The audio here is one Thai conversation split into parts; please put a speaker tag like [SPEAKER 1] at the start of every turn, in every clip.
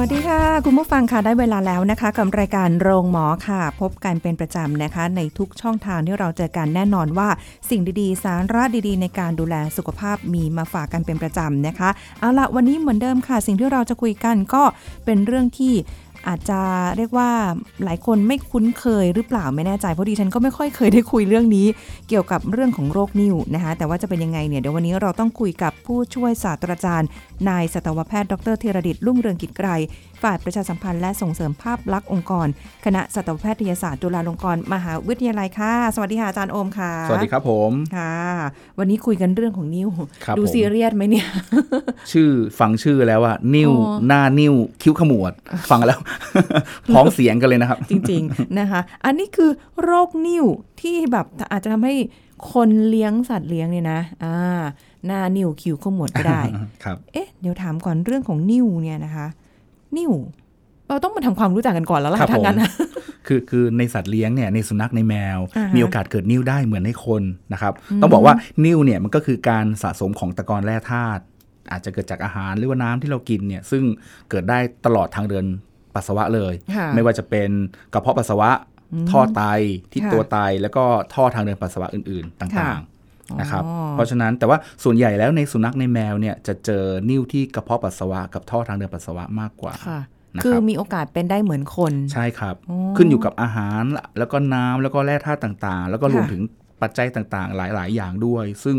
[SPEAKER 1] วัสดีค่ะ คุณผู้ฟังค่ะได้เวลาแล้วนะคะกับรายการโรงหมอค่ะ พบกันเป็นประจำนะคะ ในทุกช่องทางที่เราเจอกันแน่นอนว่า สิ่งดีๆ สาระดีๆ ในการดูแลสุขภาพมีมาฝากกันเป็นประจำนะคะเอาละวันนี้เหมือนเดิมค่ะ สิ่งที่เราจะคุยกันก็เป็นเรื่องที่ อาจจะเรียกว่าหลายคนไม่คุ้นเคยหรือเปล่าไม่แน่ใจเพราะดิฉันก็ไม่ค่อยเคยได้คุยเรื่องนี้ เกี่ยวกับเรื่องของโรคนิ่วนะคะแต่ว่าจะเป็นยังไงเนี่ยเดี๋ยววันนี้เราต้องคุยกับผู้ช่วยศาสตราจารย์ นายสัตวแพทย์ดรธีรดิตรุ่งเรืองกิจไกรฝ่ายประชาสัมพันธ์และส่งเสริมภาพลักษณ์องค์กร คณะสัตวแพทยศาสตร์จุฬาลงกรณ์มหาวิทยาลัยค่ะ สวัสดีค่ะอาจารย์โอมค่ะ
[SPEAKER 2] สวัสดีครับผม
[SPEAKER 1] ค่ะ วันนี้คุยกันเรื่องของนิ้ว
[SPEAKER 2] ครับ
[SPEAKER 1] ดู
[SPEAKER 2] ผม
[SPEAKER 1] ซีเรียสไหมเนี่ย
[SPEAKER 2] ชื่อฟังชื่อแล้วว่านิ้ว
[SPEAKER 1] อ๋อ
[SPEAKER 2] หน้านิ้วคิ้วขมวด ฟังแล้วพ้องเสียงกันเลยนะครับ
[SPEAKER 1] จริงๆนะคะ อันนี้คือโรคนิ่วที่แบบอาจจะทำให้คนเลี้ยงสัตว์เลี้ยงเนี่ยนะ อ่า หน้านิ่วคิ้วขมวดก็ได้
[SPEAKER 2] ครับ
[SPEAKER 1] เอ๊ะ เดี๋ยวถามก่อนเรื่องของนิ่วเนี่ยนะคะ นิ่วเราต้องมาทำความรู้จักกันก่อนแล้วล่ะ
[SPEAKER 2] ครับ
[SPEAKER 1] ทางนั้น
[SPEAKER 2] ผม
[SPEAKER 1] นะ
[SPEAKER 2] คือคือในสัตว์เลี้ยงเนี่ยในสุนัขในแมว
[SPEAKER 1] อ่าฮะ
[SPEAKER 2] มีโอกาสเกิดนิ่วได้เหมือนในคนนะครับ ต้องบอกว่านิ่วเนี่ยมันก็คือการสะสมของตะกอนแร่ธาตุอาจจะเกิดจากอาหารหรือว่าน้ำที่เรากินเนี่ยซึ่งเกิดได้ตลอดทางเดิน ปัสสาวะเลย
[SPEAKER 1] ค่ะ
[SPEAKER 2] ไม่ว่าจะเป็นกระเพาะปัสสาวะท่อไตที่
[SPEAKER 1] ค่ะ
[SPEAKER 2] ตัวไตแล้วก็ท่อทางเดินปัสสาวะอื่นๆ ต่า
[SPEAKER 1] ค่ะ
[SPEAKER 2] งๆนะครับ
[SPEAKER 1] อ๋อ
[SPEAKER 2] เพราะฉะนั้นแต่ว่าส่วนใหญ่แล้วในสุนัขในแมวเนี่ยจะเจอนิ่วที่กระเพาะปัสสาวะกับท่อทางเดินปัสสาวะมากกว่า
[SPEAKER 1] ค่ะ
[SPEAKER 2] นะครับ
[SPEAKER 1] คือมีโอกาสเป็นได้เหมือนคน
[SPEAKER 2] ใช่ครับ
[SPEAKER 1] อ๋อ
[SPEAKER 2] ขึ้นอยู่กับอาหารแล้วก็น้ำแล้วก็แร่ธาตุต่างๆ แล้วก็รวม
[SPEAKER 1] ค่ะ
[SPEAKER 2] ถึงปัจจัยต่างๆ หลาย ๆ อย่างด้วย ซึ่ง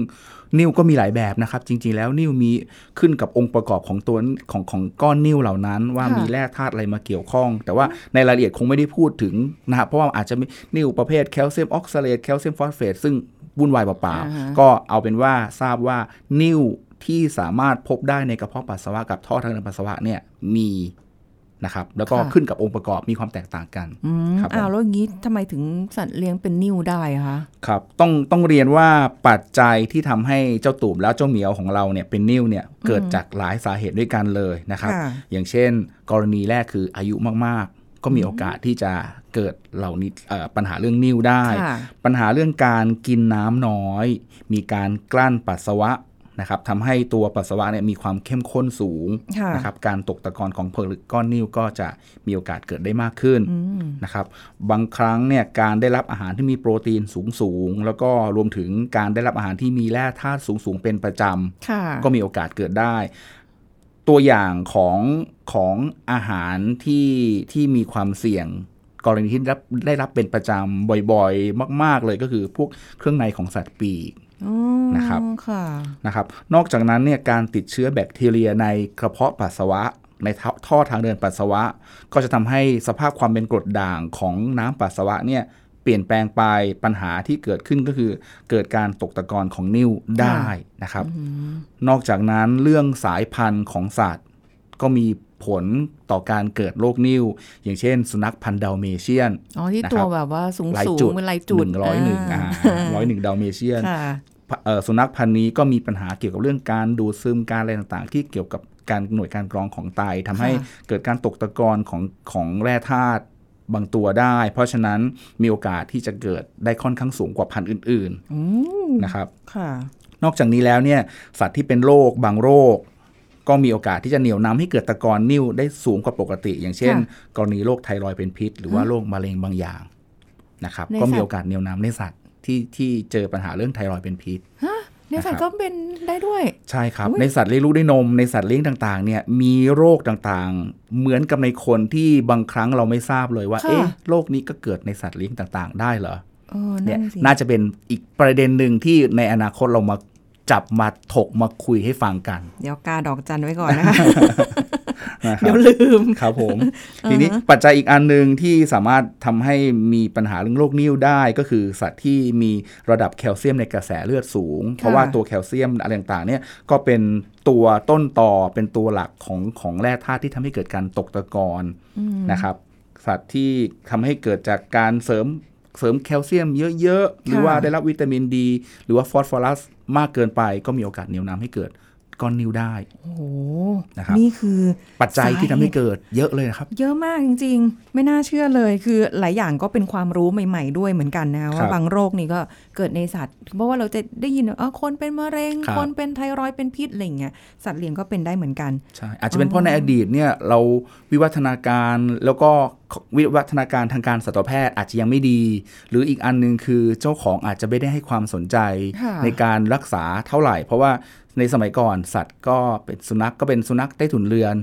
[SPEAKER 2] นิ่วก็มีหลายแบบนะครับ จริง ๆ แล้วนิ่วมีขึ้นกับองค์ประกอบของตัวของของก้อนนิ่วเหล่านั้น ว่า
[SPEAKER 1] ค่ะ
[SPEAKER 2] มีแร่ธาตุอะไรมาเกี่ยวข้อง แต่ว่าในรายละเอียดคงไม่ได้พูดถึงนะครับเพราะว่าอาจจะมีนิ่วประเภทแคลเซียมออกซาเลตแคลเซียมฟอสเฟตซึ่งวุ่นวายเปล่า
[SPEAKER 1] อ่าฮะ
[SPEAKER 2] ๆก็เอาเป็นว่าทราบว่านิ่วที่สามารถพบได้ในกระเพาะปัสสาวะกับท่อทางเดินปัสสาวะเนี่ยมี นะครับแล้วก็ขึ้นกับองค์ประกอบมีความแตกต่างกัน
[SPEAKER 1] อืม
[SPEAKER 2] ครับผม
[SPEAKER 1] อ้าวแล้วอย่างนี้ทำไมถึงสัตว์เลี้ยงเป็นนิ่วได้อะคะ
[SPEAKER 2] ครับต้องต้องเรียนว่าปัจจัยที่ทำให้เจ้าตูบแล้วเจ้าเหมียวของเราเนี่ยเป็นนิ่วเนี่ยเกิดจากหลายสาเหตุด้วยกันเลยนะครับ
[SPEAKER 1] ค่ะ
[SPEAKER 2] อย่างเช่น กรณีแรกคืออายุมากๆ ก็มีโอกาสที่จะเกิดเหล่านี้เอ่อปัญหาเรื่องนิ่วได้
[SPEAKER 1] ค่ะ
[SPEAKER 2] ปัญหาเรื่องการกินน้ำน้อย มีการกลั้นปัสสาวะ นะครับทำให้ตัวปัสสาวะเนี่ยมีความเข้มข้นสูง
[SPEAKER 1] ค่ะ
[SPEAKER 2] นะครับการตกตะกอนของผลึกก้อนนิ่วก็จะมีโอกาสเกิดได้มากขึ้น
[SPEAKER 1] อืม
[SPEAKER 2] นะครับบางครั้งเนี่ยการได้รับอาหารที่มีโปรตีนสูงสูงๆแล้วก็รวมถึงการได้รับอาหารที่มีแร่ธาตุสูงสูงๆเป็นประจ
[SPEAKER 1] ค่ะำ
[SPEAKER 2] ก็มีโอกาสเกิดได้ ตัวอย่างของของอาหารที่ที่มีความเสี่ยงกรณีที่ได้รับได้รับเป็นประจำบ่อยๆ มาก ๆ เลยก็คือพวกเครื่องในของสัตว์ปีก
[SPEAKER 1] อ๋อ
[SPEAKER 2] นะครับ
[SPEAKER 1] ค่ะ
[SPEAKER 2] นะครับนอกจากนั้นเนี่ยการติดเชื้อแบคทีเรียในกระเพาะปัสสาวะ ในท่อท่อทางเดินปัสสาวะ ก็จะทำให้สภาพความเป็นกรดด่างของน้ำปัสสาวะเนี่ยเปลี่ยนแปลงไปปัญหาที่เกิดขึ้นก็คือ เกิดการตกตะกอนของนิ่วได้นะครับ นอกจากนั้นเรื่องสายพันธุ์ของสัตว์ก็มี ผลต่อการเกิดโรคนิ่ว อย่างเช่น สุนัขพันธุ์ดัลเมเชียน
[SPEAKER 1] อ๋อที่
[SPEAKER 2] นะครับ
[SPEAKER 1] ตัวแบบว่าสูง
[SPEAKER 2] ลาย
[SPEAKER 1] สูง
[SPEAKER 2] จุด
[SPEAKER 1] เป็นลายจุด
[SPEAKER 2] หนึ่งร้อยหนึ่งอ่าร้อยหนึ่งดัลเมเชียน
[SPEAKER 1] ค่ะ
[SPEAKER 2] เอ่อสุนัขพันธุ์นี้ก็มีปัญหาเกี่ยวกับเรื่องการดูดซึมการอะไรต่างๆ ที่เกี่ยวกับการหน่วยการกรองของไตทำให้
[SPEAKER 1] ค่ะ
[SPEAKER 2] เกิดการตกตะกอนของของแร่ธาตุบางตัวได้ เพราะฉะนั้นมีโอกาสที่จะเกิดได้ค่อนข้างสูงกว่าพันธุ์อื่น
[SPEAKER 1] อืม
[SPEAKER 2] ๆนะครับ
[SPEAKER 1] ค่ะ
[SPEAKER 2] นอกจากนี้แล้วเนี่ยสัตว์ที่เป็นโรคบางโรค ก็มีโอกาสที่จะเหนี่ยวนำให้เกิดตะกอนนิ่วได้สูงกว่าปกติ อย่างเช่น
[SPEAKER 1] ค่ะ
[SPEAKER 2] กรณีโรคไทรอยด์เป็นพิษ หรือว่าโรคมะเร็งบางอย่างนะครับ
[SPEAKER 1] ใน
[SPEAKER 2] ก็มี
[SPEAKER 1] สัตว์
[SPEAKER 2] โอกาสเหนี่ยวนำในสัตว์ที่ที่เจอปัญหาเรื่องไทรอยด์เป็นพิษ
[SPEAKER 1] ในสัตว์ก็เป็นได้ด้วย
[SPEAKER 2] ใช่ครับ
[SPEAKER 1] อุ๊ย
[SPEAKER 2] ในสัตว์เลี้ยงลูกด้วยนม ในสัตว์เลี้ยงต่างๆ เนี่ยมีโรคต่างๆ เหมือนกับในคนที่บางครั้งเราไม่ทราบเลยว่า
[SPEAKER 1] ค่ะ
[SPEAKER 2] เอ๊ะโรคนี้ก็เกิดในสัตว์เลี้ยงต่างๆ ได้เหรอ
[SPEAKER 1] เออ
[SPEAKER 2] เนี่
[SPEAKER 1] นั่
[SPEAKER 2] ย
[SPEAKER 1] นสิ
[SPEAKER 2] น่าจะเป็นอีกประเด็นหนึ่งที่ในอนาคตเรามา จับมาถกมาคุยให้ฟังกัน
[SPEAKER 1] เดี๋ยวกาดอกจันไว้ก่อนนะคะ
[SPEAKER 2] นะค
[SPEAKER 1] เดี๋
[SPEAKER 2] รั
[SPEAKER 1] ย
[SPEAKER 2] บ
[SPEAKER 1] วลืม
[SPEAKER 2] ครับผมทีนี้ปัจจัยอีกอันหนึ่งที่สามารถทำให้มีปัญหาเรื่องโรคนิ่วได้ ก็คือสัตว์ที่มีระดับแคลเซียมในกระแสเลือดสูง เพราะว่าตัวแคลเซียมอะไรต่างๆเนี่ยก็เป็นตัวต้นต่อเป็นตัวหลักของของแร่ธาตุที่ทำให้เกิดการตกตะกอนนะครับสัตว์ที่ทำให้เกิดจากการเสริม เสริมแคลเซียมเยอะๆ หรือว่าได้รับวิตามินดี หรือว่าฟอสฟอรัสมากเกินไปก็มีโอกาสเหนียวน้ำให้เกิด ก้อนนิ้วได้
[SPEAKER 1] โอ้โห
[SPEAKER 2] นะครับ
[SPEAKER 1] นี่คือ
[SPEAKER 2] ปัจจัยที่ทำให้
[SPEAKER 1] สาเหตุ
[SPEAKER 2] เกิดเยอะเลยนะครับ
[SPEAKER 1] เยอะมากจริง ๆ ไม่น่าเชื่อเลย คือหลายอย่างก็เป็นความรู้ใหม่ ๆ ด้วยเหมือนกันนะ
[SPEAKER 2] ครั
[SPEAKER 1] ว่า
[SPEAKER 2] บ
[SPEAKER 1] บางโรคนี่ก็เกิดในสัตว์ เพราะว่าเราจะได้ยินว่าเออคนเป็นมะเร็ง
[SPEAKER 2] ครับ
[SPEAKER 1] คนเป็นไทรอยด์เป็นพิษอะไรอย่างเงี้ยสัตว์เลี้ยงก็เป็นได้เหมือนกัน
[SPEAKER 2] ใช่อาจจะเป็นเพราะในอดีตเนี่ยเราวิวัฒนาการแล้วก็วิวัฒนาการทางการสัตวแพทย์อาจจะยังไม่ดี หรืออีกอันหนึงคือเจ้าของอาจจะไม่ได้ให้ความสนใจ
[SPEAKER 1] ค่ะ
[SPEAKER 2] ในการรักษาเท่าไหร่ เพราะว่า ในสมัยก่อนสัตว์ก็เป็นสุนัขก็เป็นสุนัขใต้ถุนเรือน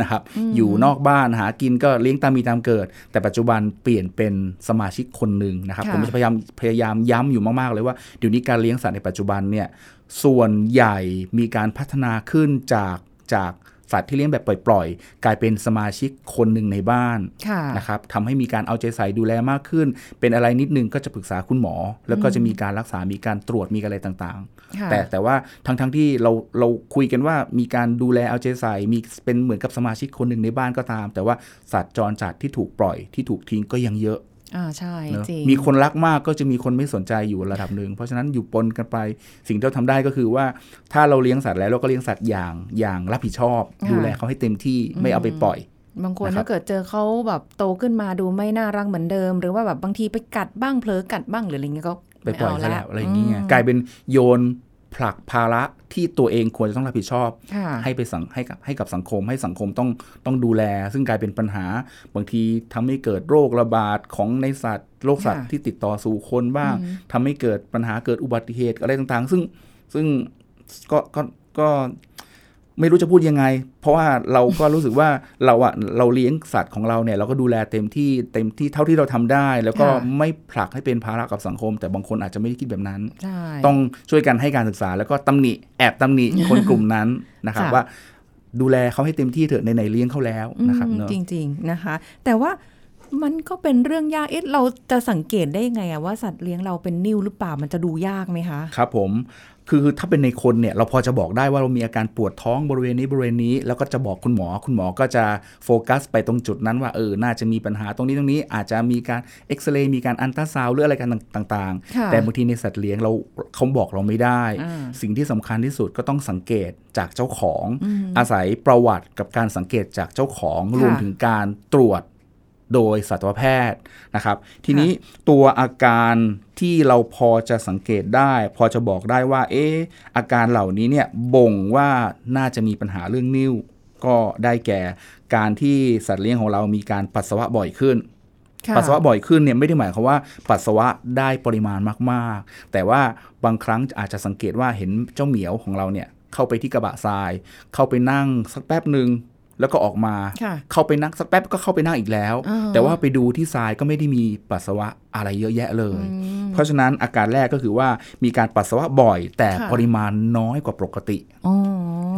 [SPEAKER 2] นะครับอยู่นอกบ้านหากินก็เลี้ยงตามมีตามเกิด แต่ปัจจุบันเปลี่ยนเป็นสมาชิกคนหนึ่งนะครับ
[SPEAKER 1] ค่ะ
[SPEAKER 2] ผมจะพยายามพยายามย้ำอยู่มากๆเลยว่าเดี๋ยวนี้การเลี้ยงสัตว์ในปัจจุบันเนี่ยส่วนใหญ่มีการพัฒนาขึ้นจากจาก สัตว์ที่เลี้ยงแบบปล่อยๆ กลายเป็นสมาชิกคนหนึ่งในบ้าน
[SPEAKER 1] ค่ะ
[SPEAKER 2] นะครับทำให้มีการเอาใจใส่ดูแลมากขึ้น เป็นอะไรนิดนึงก็จะปรึกษาคุณหมอ แล้วก็จะมีการรักษา มีการตรวจ มีอะไรต่าง
[SPEAKER 1] ค่ะ
[SPEAKER 2] ๆแต่แต่ว่าทั้งทั้งที่เราเราคุยกันว่ามีการดูแลเอาใจใส่ มีเป็นเหมือนกับสมาชิกคนหนึ่งในบ้านก็ตาม แต่ว่าสัตว์จรจัดที่ถูกปล่อยที่ถูกทิ้งก็ยังเยอะ
[SPEAKER 1] อ่าใช่
[SPEAKER 2] เนอะ
[SPEAKER 1] จริง
[SPEAKER 2] มีคนรักมากก็จะมีคนไม่สนใจอยู่ระดับหนึ่งเพราะฉะนั้นอยู่ปนกันไปสิ่งที่เราทำได้ก็คือว่าถ้าเราเลี้ยงสัตว์แล้วเราก็เลี้ยงสัตว์อย่างอย่างรับผิดชอบ
[SPEAKER 1] ค่ะ
[SPEAKER 2] ดูแลเขาให้เต็มที่ไม่เอาไปปล่อย
[SPEAKER 1] บางคน
[SPEAKER 2] นะครับ
[SPEAKER 1] ถ้าเกิดเจอเขาแบบโตขึ้นมาดูไม่น่ารักเหมือนเดิม หรือว่าแบบบางทีไปกัดบ้างเผลอกัดบ้างหรืออะไรเงี้ยก็
[SPEAKER 2] ไปปล่อย
[SPEAKER 1] ม่
[SPEAKER 2] ซะ
[SPEAKER 1] เา
[SPEAKER 2] แล้วอะไรอย่างเงี้ย
[SPEAKER 1] ม
[SPEAKER 2] กลายเป็นโยน ผลักภาระที่ตัวเองควรจะต้องรับผิดชอบ
[SPEAKER 1] ค่ะ
[SPEAKER 2] ให้ไปสังให้กับให้กับสังคม ให้สังคมต้องต้องดูแล ซึ่งกลายเป็นปัญหา บางทีทำให้เกิดโรคระบาดของในสัตว์โรคสัตว์
[SPEAKER 1] ค่ะ
[SPEAKER 2] ที่ติดต่อสู่คนบ้างทำให้เกิดปัญหาเกิดอุบัติเหตุอะไรต่างๆ ซึ่งซึ่งก็ก็ก็ ไม่รู้จะพูดยังไง เพราะว่าเราก็รู้สึกว่าเราอะเราเลี้ยงสัตว์ของเราเนี่ยเราก็ดูแลเต็มที่เต็มที่เท่าที่เราทำได้ แล้วก็
[SPEAKER 1] ค่ะ
[SPEAKER 2] ไม่ผลักให้เป็นภาระกับสังคม แต่บางคนอาจจะไม่ได้คิดแบบนั้น
[SPEAKER 1] ใช่
[SPEAKER 2] ต้องช่วยกันให้การศึกษา แล้วก็ตำหนิแอบตำหนิคนกลุ่มนั้นนะครับ
[SPEAKER 1] ค่ะ
[SPEAKER 2] ว่าดูแลเขาให้เต็มที่เถอะในไหนๆเลี้ยงเขาแล้วนะครับ
[SPEAKER 1] อืม
[SPEAKER 2] เนอะ
[SPEAKER 1] จริง ๆนะคะ แต่ว่ามันก็เป็นเรื่องยาก เอ๊ะ เราจะสังเกตได้ยังไงอะว่าสัตว์เลี้ยงเราเป็นนิ่วหรือเปล่า มันจะดูยากไหมคะ
[SPEAKER 2] ครับผม คือถ้าเป็นในคนเนี่ยเราพอจะบอกได้ว่าเรามีอาการปวดท้องบริเวณนี้บริเวณนี้ แล้วก็จะบอกคุณหมอ คุณหมอก็จะโฟกัสไปตรงจุดนั้นว่าเออน่าจะมีปัญหาตรงนี้ตรงนี้อาจจะมีการเอ็กซเรย์มีการอันตราซาวด์หรืออะไรกันต่าง
[SPEAKER 1] ค่ะ
[SPEAKER 2] ๆแต่บางทีในสัตว์เลี้ยงเราเขาบอกเราไม่ได้
[SPEAKER 1] อ่า
[SPEAKER 2] สิ่งที่สำคัญที่สุดก็ต้องสังเกตจากเจ้าของ อาศัยประวัติกับการสังเกตจากเจ้าของ
[SPEAKER 1] ค่ะ
[SPEAKER 2] รวมถึงการตรวจ โดยสัตวแพทย์นะครับ ทีนี้ตัวอาการที่เราพอจะสังเกตได้ พอจะบอกได้ว่า เอ๊ะอาการเหล่านี้เนี่ยบ่งว่าน่าจะมีปัญหาเรื่องนิ่ว ก็ได้แก่การที่สัตว์เลี้ยงของเรามีการปัสสาวะบ่อยขึ้น
[SPEAKER 1] ค่ะ
[SPEAKER 2] ปัสสาวะบ่อยขึ้นเนี่ยไม่ได้หมายความว่าปัสสาวะได้ปริมาณมาก ๆ แต่ว่าบางครั้งอาจจะสังเกตว่าเห็นเจ้าเหมียวของเราเนี่ยเข้าไปที่กระบะทราย เข้าไปนั่งสักแป๊บหนึ่ง แล้วก็ออกมา
[SPEAKER 1] ค่ะ
[SPEAKER 2] เข้าไปนั่งสักแป๊บก็เข้าไปนั่งอีกแล้ว
[SPEAKER 1] อ่า
[SPEAKER 2] แต่ว่าไปดูที่ทรายก็ไม่ได้มีปัสสาวะอะไรเยอะแยะเลย เพราะฉะนั้นอาการแรกก็คือว่ามีการปัสสาวะบ่อย แต่
[SPEAKER 1] ค่ะ
[SPEAKER 2] ปริมาณน้อยกว่าปกติ
[SPEAKER 1] อ๋อ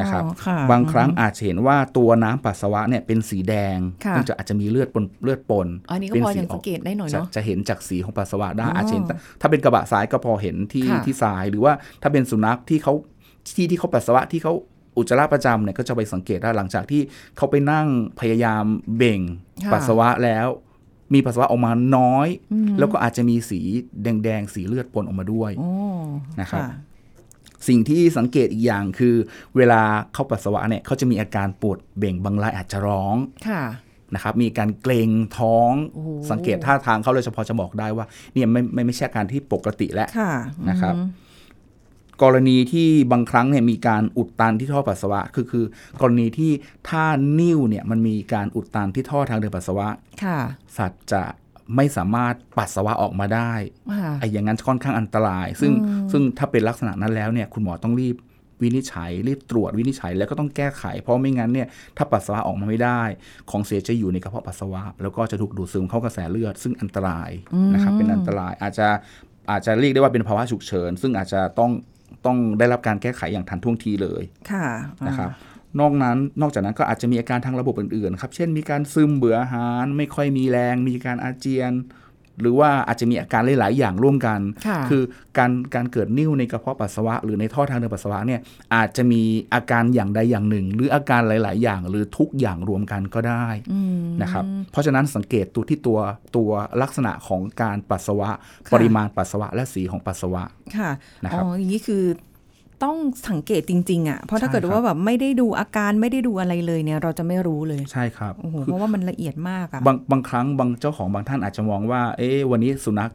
[SPEAKER 2] นะครับ
[SPEAKER 1] ค่ะ
[SPEAKER 2] บางครั้งอาจจะเห็นว่าตัวน้ำปัสสาวะเนี่ยเป็นสีแดง
[SPEAKER 1] ค่ะ
[SPEAKER 2] เนื่องจากอาจจะมีเลือดปนเลือดปน
[SPEAKER 1] อันนี้ก็
[SPEAKER 2] เป็น
[SPEAKER 1] พอ
[SPEAKER 2] สี
[SPEAKER 1] ยังสังเกตได้หน่อย
[SPEAKER 2] จะ
[SPEAKER 1] เนาะ
[SPEAKER 2] จะเห็นจากสีของปัสสาวะได้
[SPEAKER 1] อ๋ออ
[SPEAKER 2] อาจจะเห็นถ้าเป็นกระบะทรายก็พอเห็นที่
[SPEAKER 1] ค่ะ
[SPEAKER 2] ที่ทราย หรือว่าถ้าเป็นสุนัขที่เขาที่ที่เขาปัสสาวะที่เขา อุจจาระประจำเนี่ยก็จะไปสังเกตได้หลังจากที่เขาไปนั่งพยายามเบ่ง
[SPEAKER 1] ค่ะ
[SPEAKER 2] ปัสสาวะแล้ว มีปัสสาวะออกมาน้อยแล้วก็อาจจะมีสีแดงๆ สีเลือดปนออกมาด้วย
[SPEAKER 1] โอ้
[SPEAKER 2] นะครับ สิ่งที่สังเกตอีกอย่างคือ เวลาเขาปัสสาวะเนี่ยเขาจะมีอาการปวดเบ่งบางรายอาจจะร้อง
[SPEAKER 1] ค่ะ
[SPEAKER 2] นะครับ มีการเกรงท้อง
[SPEAKER 1] โอ้โห
[SPEAKER 2] สังเกตท่าทางเขาเลยเฉพาะจะบอกได้ว่าเนี่ยไม่ไม่ไม่ใช่อาการที่ปกติแล้ว
[SPEAKER 1] ค่ะ
[SPEAKER 2] นะครับ
[SPEAKER 1] อืม
[SPEAKER 2] กรณีที่บางครั้งเนี่ยมีการอุดตันที่ท่อปัสสาวะ คือคือกรณีที่ถ้านิ่วเนี่ยมันมีการอุดตันที่ท่อทางเดินปัสสาวะ
[SPEAKER 1] ค่ะ
[SPEAKER 2] สัตว์จะไม่สามารถปัสสาวะออกมาได้
[SPEAKER 1] ค่ะ
[SPEAKER 2] ไอ้อย่างนั้นค่อนข้างอันตราย ซึ่งซึ่งถ้าเป็นลักษณะนั้นแล้วเนี่ยคุณหมอต้องรีบวินิจฉัยรีบตรวจวินิจฉัยแล้วก็ต้องแก้ไข เพราะไม่งั้นเนี่ยถ้าปัสสาวะออกมาไม่ได้ ของเสียจะอยู่ในกระเพาะปัสสาวะ แล้วก็จะถูกดูดซึมเข้ากระแสเลือด ซึ่งอันตรายนะครับเป็นอันตรายอาจจะอาจจะเรียกได้ว่าเป็นภาวะฉุกเฉิน ซึ่งอาจจะต้อง ต้องได้รับการแก้ไขอย่างทันท่วงทีเลย
[SPEAKER 1] ค่ะ
[SPEAKER 2] นะครับนอกนั้นนอกจากนั้นก็อาจจะมีอาการทางระบบอื่นๆครับ เช่นมีการซึมเบื่ออาหาร ไม่ค่อยมีแรง มีการอาเจียน หรือว่าอาจจะมีอาการหลาย ๆ อย่างร่วมกัน
[SPEAKER 1] ค่ะ
[SPEAKER 2] อการการเกิดนิ่วในกระเพาะปัสสาวะ หรือในท่อทางเดินปัสสาวะเนี่ยอาจจะมีอาการอย่างใดอย่างหนึ่ง หรืออาการหลาย ๆ อย่าง หรือทุกอย่างรวมกันก็ได้
[SPEAKER 1] อืม
[SPEAKER 2] นะครับ เพราะฉะนั้นสังเกตตัวที่ตัวตัวลักษณะของการปัสสาวะ
[SPEAKER 1] ค่ะ
[SPEAKER 2] ปริมาณปัสสาวะและสีของปัสสาวะ
[SPEAKER 1] ค่ะ
[SPEAKER 2] นะครับ
[SPEAKER 1] อ๋ออย่างนี้คือ ต้องสังเกตจริงๆอะเพราะถ้า
[SPEAKER 2] ใช่
[SPEAKER 1] เกิด
[SPEAKER 2] ครับ
[SPEAKER 1] ว่าแบบไม่ได้ดูอาการไม่ได้ดูอะไรเลยเนี่ย เราจะไม่รู้เลย
[SPEAKER 2] ใช่ครับ
[SPEAKER 1] โอ้โห
[SPEAKER 2] คือ
[SPEAKER 1] เพราะว่ามันละเอียดมากอะ
[SPEAKER 2] บางบางครั้งบางเจ้าของบางท่านอาจจะมองว่า เอ๊ะวันนี้สุนัข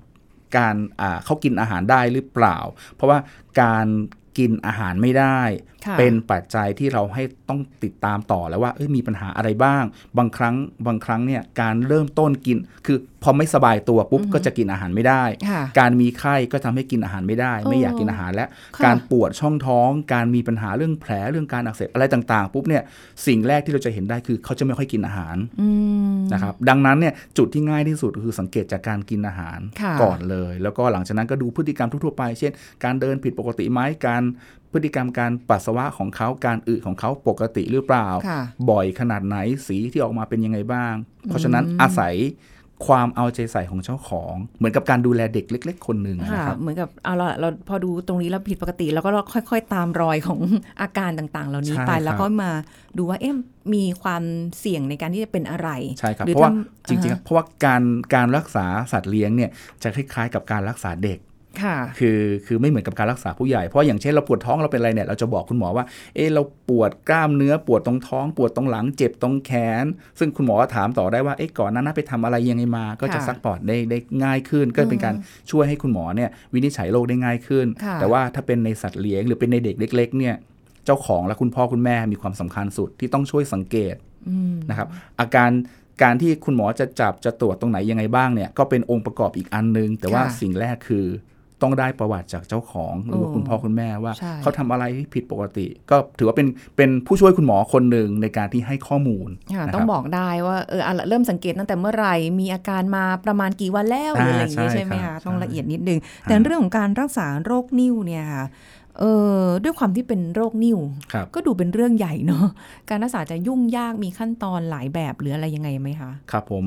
[SPEAKER 2] การอ่าเขากินอาหารได้หรือเปล่า เพราะว่าการกินอาหารไม่ได้
[SPEAKER 1] ค่ะ
[SPEAKER 2] เป็นปัจจัยที่เราให้ต้องติดตามต่อแล้วว่าเอ้ยมีปัญหาอะไรบ้าง บางครั้งบางครั้งเนี่ยการเริ่มต้นกิน คือ พอไม่สบายตัวปุ๊บก็จะกินอาหารไม่ได้
[SPEAKER 1] ค่ะ
[SPEAKER 2] การมีไข้ก็ทำให้กินอาหารไม่ได้ ไม่อยากกินอาหารและ
[SPEAKER 1] ค่ะ
[SPEAKER 2] การปวดช่องท้อง การมีปัญหาเรื่องแผลเรื่องการอักเสบอะไรต่างๆ ปุ๊บเนี่ยสิ่งแรกที่เราจะเห็นได้คือเขาจะไม่ค่อยกินอาหาร
[SPEAKER 1] อืม
[SPEAKER 2] นะครับดังนั้นเนี่ยจุดที่ง่ายที่สุดคือสังเกตจากการกินอาหาร
[SPEAKER 1] ค่ะ
[SPEAKER 2] ก่อนเลย แล้วก็หลังจากนั้นก็ดูพฤติกรรมทั่วๆไป เช่น การเดินผิดปกติไหมการพฤติกรรมการปัสสาวะของเขาการอึของเขาปกติหรือเปล่า
[SPEAKER 1] ค่ะ
[SPEAKER 2] บ่อยขนาดไหนสีที่ออกมาเป็นยังไงบ้าง เพราะฉะนั้นอาศัย ความเอาใจใส่ของเจ้าของ เหมือนกับการดูแลเด็กเล็ก ๆ คนหนึ่ง
[SPEAKER 1] ค่ะ
[SPEAKER 2] นะครับ
[SPEAKER 1] เหมือนกับเอาละเราพอดูตรงนี้แล้วผิดปกติ แล้วก็ค่อย ๆ ตามรอยของอาการต่างๆ เหล่านี้
[SPEAKER 2] ใช่
[SPEAKER 1] ไป
[SPEAKER 2] ครับ
[SPEAKER 1] แล้วก็มาดูว่าเอ๊ะมีความเสี่ยงในการที่จะเป็นอะไร
[SPEAKER 2] ใช่ครับ
[SPEAKER 1] หรือ
[SPEAKER 2] เพราะว่า
[SPEAKER 1] ถ้
[SPEAKER 2] จริงๆ
[SPEAKER 1] อ่าฮะ
[SPEAKER 2] เพราะว่าการการรักษาสัตว์เลี้ยงเนี่ยจะคล้ายๆ กับการรักษาเด็ก
[SPEAKER 1] ค่ะ
[SPEAKER 2] คือคือไม่เหมือนกับการรักษาผู้ใหญ่เพราะอย่างเช่นเราปวดท้องเราเป็นอะไรเนี่ยเราจะบอกคุณหมอว่าเออเราปวดกล้ามเนื้อปวดตรงท้อง ปวดตรงหลังเจ็บตรงแขน ซึ่งคุณหมอถามต่อได้ว่าเอ๊ะก่อนหนั้นนะไปทำอะไรยังไงมา ก็จะ
[SPEAKER 1] ค่ะ
[SPEAKER 2] ซักปอดได้ได้ง่ายขึ้น ก็เป็นการช่วยให้คุณหมอเนี่ยวินิจฉัยโรคได้ง่ายขึ้น
[SPEAKER 1] ค่ะ
[SPEAKER 2] แต่ว่าถ้าเป็นในสัตว์เลี้ยงหรือเป็นในเด็กเล็ก ๆ เนี่ยเจ้าของและคุณพ่อคุณแม่มีความสำคัญสุดที่ต้องช่วยสังเกต
[SPEAKER 1] อืม
[SPEAKER 2] นะครับอาการการที่คุณหมอจะจับจะตรวจตรงไหนยังไงบ้างเนี่ยก็เป็นองค์ประกอบอีกอันนึง แต่ว่า
[SPEAKER 1] ค่ะ
[SPEAKER 2] สิ่งแรกคือ ต้องได้ประวัติจากเจ้าของหรือว่า
[SPEAKER 1] โอ้
[SPEAKER 2] คุณพ่อคุณแม่ว่า
[SPEAKER 1] ใช่
[SPEAKER 2] เขาทำอะไรที่ผิดปกติ ก็ถือว่าเป็นเป็นผู้ช่วยคุณหมอคนหนึ่งในการที่ให้ข้อมูล
[SPEAKER 1] ค่ะ
[SPEAKER 2] นะครับ
[SPEAKER 1] ต้องบอกได้ว่าเอออะเริ่มสังเกตตั้งแต่เมื่อไหร่มีอาการมาประมาณกี่วันแล้วหรืออะไรอย่างนี้
[SPEAKER 2] อ่าใช่
[SPEAKER 1] ใช่ไหม
[SPEAKER 2] ครั
[SPEAKER 1] คะ
[SPEAKER 2] บ
[SPEAKER 1] ต้อง
[SPEAKER 2] ใช่
[SPEAKER 1] ละเอียดนิดนึง แต่เรื่องของการรักษาโรคนิ่วเนี่ยค่ะเออด้วยความที่เป็นโรคนิ่ว
[SPEAKER 2] ครับ
[SPEAKER 1] ก็ดูเป็นเรื่องใหญ่เนาะการรักษาจะยุ่งยากมีขั้นตอนหลายแบบหรืออะไรยังไงไหมคะ
[SPEAKER 2] ครับผม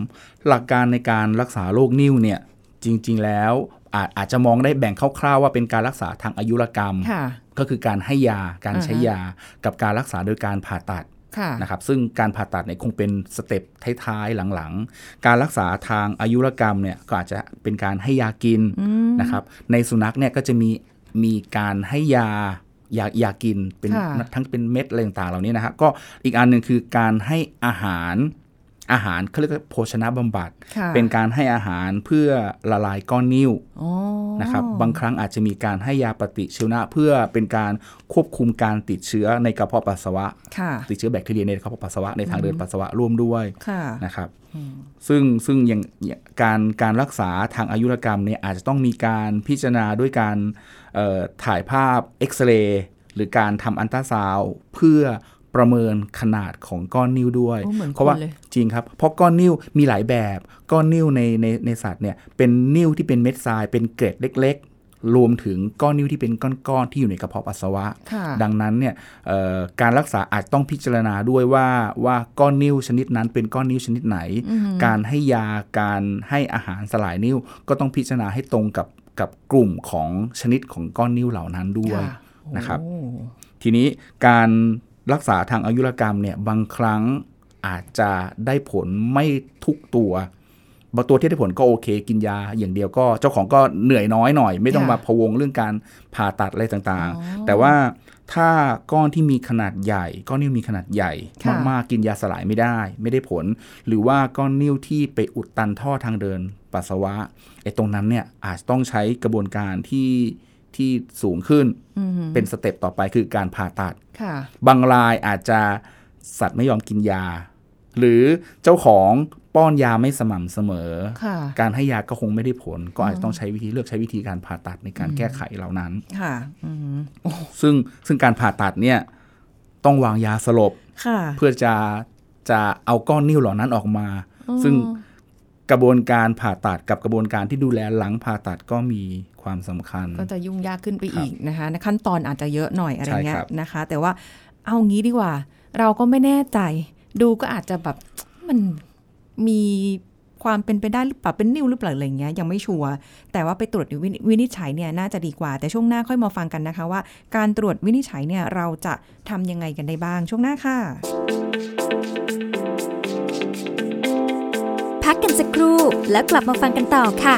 [SPEAKER 2] หลักการในการรักษาโรคนิ่วเนี่ย จริง ๆ แล้วอาจอาจจะมองได้แบ่งคร่าวๆว่าเป็นการรักษาทางอายุรกรรม
[SPEAKER 1] ค่ะ
[SPEAKER 2] ก็คือการให้ยาการใช้
[SPEAKER 1] อ่าฮะ
[SPEAKER 2] ยากับการรักษาโดยการผ่าตัด
[SPEAKER 1] ค่ะ
[SPEAKER 2] นะครับซึ่งการผ่าตัดเนี่ยคงเป็นสเต็ปท้ายๆหลังๆ การรักษาทางอายุรกรรมเนี่ยก็อาจจะเป็นการให้ยากินนะครับในสุนัขเนี่ยก็จะมีมีการให้ยายายากินเป็น
[SPEAKER 1] ค่ะ
[SPEAKER 2] ทั้งเป็นเม็ดอะไรต่างๆเหล่านี้นะครับก็อีกอันหนึ่งคือการให้อาหาร อาหารเขาเรียกว่าโภชนะบำบัด
[SPEAKER 1] ค่ะ
[SPEAKER 2] เป็นการให้อาหารเพื่อละลายก้อนนิ่ว
[SPEAKER 1] อ๋อ
[SPEAKER 2] นะครับบางครั้งอาจจะมีการให้ยาปฏิชีวนะ เพื่อเป็นการควบคุมการติดเชื้อในกระเพาะปัสสาวะ
[SPEAKER 1] ค่ะ
[SPEAKER 2] ติดเชื้อแบคทีเรียในกระเพาะปัสสาวะในทางเดินปัสสาวะร่วมด้วย
[SPEAKER 1] ค่ะ
[SPEAKER 2] นะครับซึ่งซึ่งอย่างอย่างการการรักษาทางอายุรกรรมเนี่ยอาจจะต้องมีการพิจารณาด้วยการเอ่อถ่ายภาพเอ็กซเรย์หรือการทำอันตราซาวด์เพื่อ ประเมินขนาดของก้อนนิ้วด้วย
[SPEAKER 1] โอ้เหมือน
[SPEAKER 2] เพราะว่า
[SPEAKER 1] คนเลย
[SPEAKER 2] จริงครับ เพราะก้อนนิ้วมีหลายแบบ ก้อนนิ้วในในในสัตว์เนี่ยเป็นนิ้วที่เป็นเม็ดทราย เป็นเกล็ดเล็กๆรวมถึงก้อนนิ้วที่เป็นก้อนๆที่อยู่ในกระเพาะปัสสาวะ
[SPEAKER 1] ค่ะ
[SPEAKER 2] ดังนั้นเนี่ยเอ่อการรักษาอาจต้องพิจารณาด้วยว่าว่าก้อนนิ้วชนิดนั้นเป็นก้อนนิ้วชนิดไหน การให้ยาการให้อาหารสลายนิ้ว ก็ต้องพิจารณาให้ตรงกับกับกลุ่มของชนิดของก้อนนิ้วเหล่านั้นด้วย
[SPEAKER 1] ค่ะ
[SPEAKER 2] นะครับ
[SPEAKER 1] โอ้
[SPEAKER 2] ทีนี้การ รักษาทางอายุรกรรมเนี่ยบางครั้งอาจจะได้ผลไม่ทุกตัวบางตัวที่ได้ผลก็โอเค กินยาอย่างเดียวก็เจ้าของก็เหนื่อยน้อยหน่อย ไม่ต้อง
[SPEAKER 1] ค่ะ
[SPEAKER 2] มาพะวงเรื่องการผ่าตัดอะไรต่าง
[SPEAKER 1] อ๋อ
[SPEAKER 2] ๆแต่ว่าถ้าก้อนที่มีขนาดใหญ่ก้อนนิ้วมีขนาดใหญ่
[SPEAKER 1] ค่ะ
[SPEAKER 2] มากๆกินยาสลายไม่ได้ ไม่ได้ผล หรือว่าก้อนนิ้วที่ไปอุดตันท่อทางเดินปัสสาวะไอ้ตรงนั้นเนี่ยอาจจะต้องใช้กระบวนการที่ ที่สูงขึ้น
[SPEAKER 1] อืม
[SPEAKER 2] เป็นสเต็ปต่อไปคือการผ่าตัด
[SPEAKER 1] ค่ะ
[SPEAKER 2] บางรายอาจจะสัตว์ไม่ยอมกินยา หรือเจ้าของป้อนยาไม่สม่ำเสมอ
[SPEAKER 1] ค่ะ
[SPEAKER 2] การให้ยาก็คงไม่ได้ผล ก็อาจจะต้องใช้วิธีเลือกใช้วิธีการผ่าตัดในการแก้ไขเหล่านั้น
[SPEAKER 1] ค่ะอืม
[SPEAKER 2] ซึ่งซึ่งการผ่าตัดเนี่ย ต้องวางยาสลบ
[SPEAKER 1] ค่ะ
[SPEAKER 2] เพื่อจะจะเอาก้อนนิ้วเหล่านั้นออกมา ซึ่ง กระบวนการผ่าตัดกับกระบวนการที่ดูแลหลังผ่าตัดก็มีความสำคัญ
[SPEAKER 1] ก็จะยุ่งยากขึ้นไปอีกนะคะขั้นตอนอาจจะเยอะหน่อยอะไรเงี้
[SPEAKER 2] ใช่ครั
[SPEAKER 1] ย
[SPEAKER 2] บ
[SPEAKER 1] นะคะ แต่ว่าเอางี้ดีกว่า เราก็ไม่แน่ใจ ดูก็อาจจะแบบมันมีความเป็นไปได้หรือเปล่าเป็นนิ่วหรือเปล่าอะไรเงี้ยยังไม่ชัวร์แต่ว่าไปตรวจวินิวินิจฉัยเนี่ยน่าจะดีกว่า แต่ช่วงหน้าค่อยมาฟังกันนะคะว่า การตรวจวินิจฉัยเนี่ยเราจะทำยังไงกันได้บ้างช่วงหน้าค่ะ
[SPEAKER 3] พักกันสักครู่แล้วกลับมาฟังกันต่อค่ะ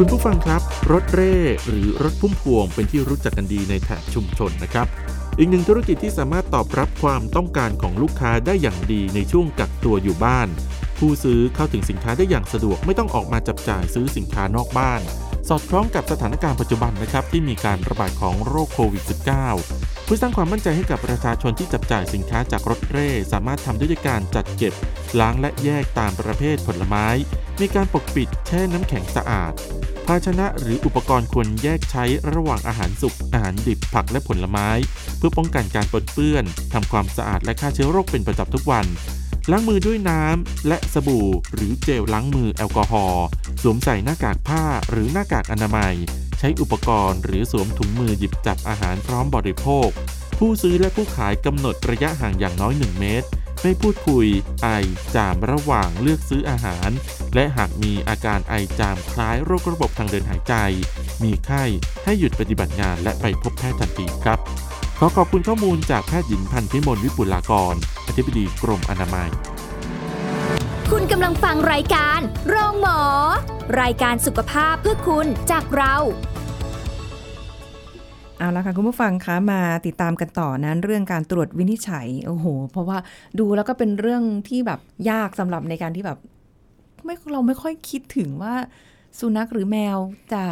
[SPEAKER 4] คุณผู้ฟังครับ รถเร่หรือรถพุ่มพวงเป็นที่รู้จักกันดีในแถบชุมชนนะครับ อีกหนึ่งธุรกิจที่สามารถตอบรับความต้องการของลูกค้าได้อย่างดีในช่วงกักตัวอยู่บ้าน ผู้ซื้อเข้าถึงสินค้าได้อย่างสะดวกไม่ต้องออกมาจับจ่ายซื้อสินค้านอกบ้าน สอดคล้องกับสถานการณ์ปัจจุบันนะครับที่มีการระบาดของโรคโควิด -19 เพื่อสร้างความมั่นใจให้กับประชาชนที่จับจ่ายสินค้าจากรถเร่ สามารถทำด้ด้วยการจัดเก็บ ล้างและแยกตามประเภทผลไม้ มีการปกปิดแช่น้ำแข็งสะอาด ภาชนะหรืออุปกรณ์ควรแยกใช้ระหว่างอาหารสุกอาหารดิบผักและผลไม้ เพื่อป้องกันการปนเปื้อนทำความสะอาดและฆ่าเชื้อโรคเป็นประจำทุกวัน ล้างมือด้วยน้ำและสบู่ หรือเจลล้างมือแอลกอฮอล์สวมใส่หน้ากากผ้าหรือหน้ากากอนามัย ใช้อุปกรณ์หรือสวมถุงมือหยิบจับอาหารพร้อมบริโภค ผู้ซื้อและผู้ขายกำหนดระยะห่างอย่างน้อย 1 เมตร ไม่พูดคุย ไอ จามระหว่างเลือกซื้ออาหาร และหากมีอาการไอจามคล้ายโรคระบบทางเดินหายใจ มีไข้ให้หยุดปฏิบัติงานและไปพบแพทย์ทันทีครับขอขอบคุณข้อมูลจากแพทย์หญิงพันธิมลวิปุลากร ธิบดีกรมอนามัย
[SPEAKER 3] คุณกำลังฟังรายการโรงหมอ รายการสุขภาพเพื่อคุณจากเรา
[SPEAKER 1] เอาละค่ะคุณผู้ฟังคะมาติดตามกันต่อนั้นเรื่องการตรวจวินิจฉัยโอ้โห เพราะว่าดูแล้วก็เป็นเรื่องที่แบบยากสำหรับในการที่แบบไม่เราไม่ค่อยคิดถึงว่าสุนัขหรือแมวจะ